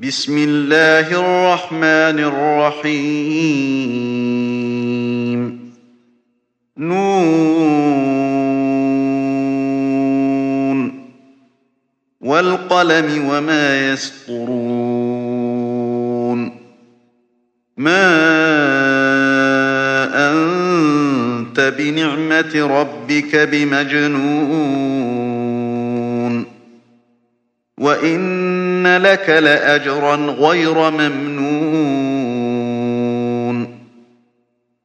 بسم الله الرحمن الرحيم نون والقلم وما يسطرون ما أنت بنعمة ربك بمجنون وإن لك لأجرا غير ممنون.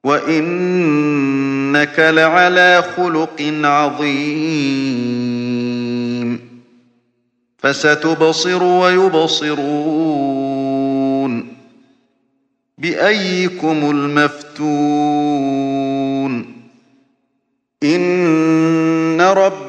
وإنك لعلى خلق عظيم. فستبصر ويبصرون. بأيكم المفتون؟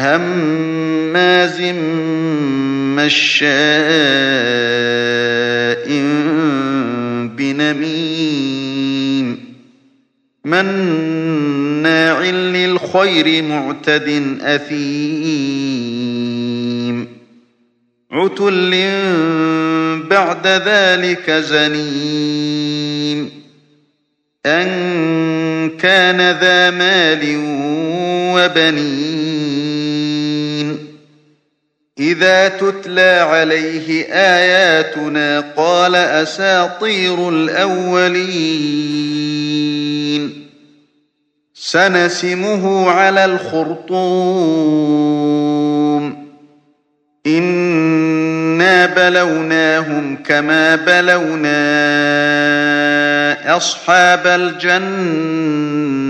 هماز مشاء بنميم مناع للخير معتد أثيم عتل بعد ذلك زنيم أن كان ذا مال وبنين إذا تتلى عليه آياتنا قال أساطير الأولين. سنسمه على الخرطوم. إنا بلوناهم كما بلونا أصحاب الجنة.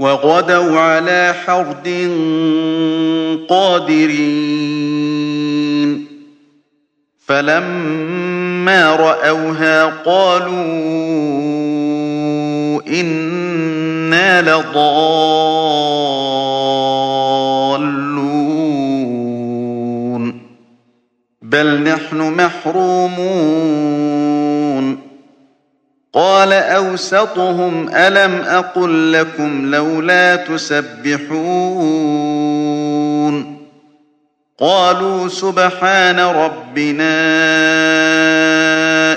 وغدوا على حرد قادرين. فلما رأوها قالوا إنا لضالون. بل نحن محرومون. قال أوسطهم ألم أقل لكم لولا تسبحون قالوا سبحان ربنا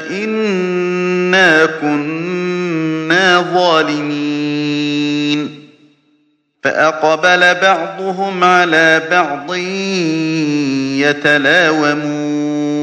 إنا كنا ظالمين فأقبل بعضهم على بعض يتلاومون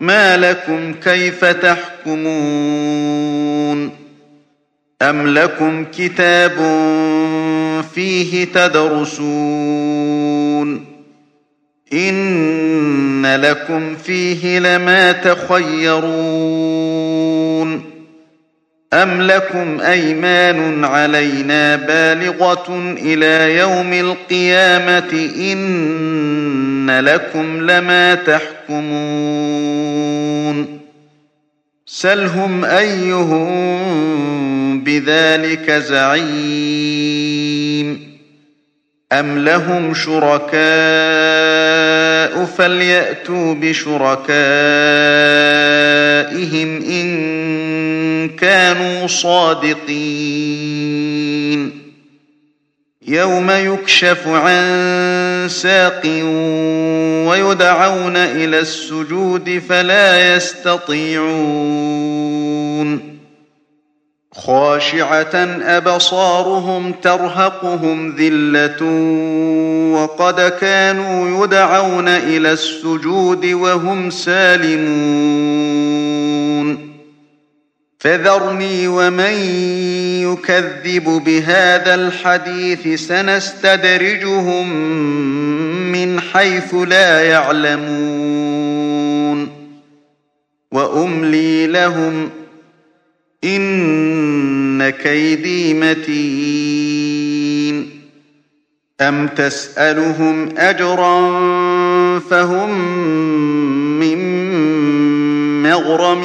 ما لكم كيف تحكمون أم لكم كتاب فيه تدرسون إن لكم فيه لما تخيرون أم لكم أيمان علينا بالغة إلى يوم القيامة إن لكم لما تحكمون سلهم أيهم بذلك زعيم أم لهم شركاء فليأتوا بشركائهم إن كانوا صادقين يوم يكشف عن ساق ويدعون إلى السجود فلا يستطيعون. خاشعة أبصارهم ترهقهم ذلة وقد كانوا يدعون إلى السجود وهم سالمون. فذرني ومن يكذب بهذا الحديث سنستدرجهم من حيث لا يعلمون. وأملي لهم إن كيدي متين. أم تسألهم أجرا فهم من مغرم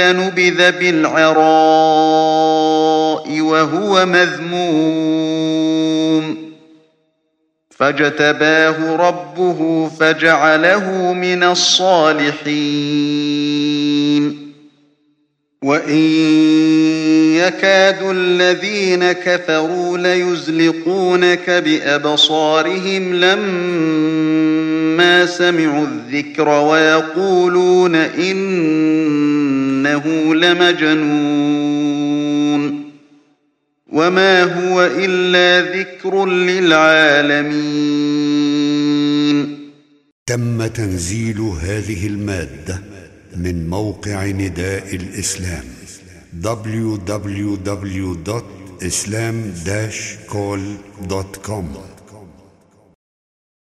لنبذ بالعراء وهو مذموم. فاجتباه ربه فجعله من الصالحين. وإن يكاد الذين كفروا ليزلقونك بأبصارهم لما سمعوا الذكر ويقولون إنه لمجنون وما هو إلا ذكر للعالمين تم تنزيل هذه المادة من موقع نداء الإسلام www.islam-call.com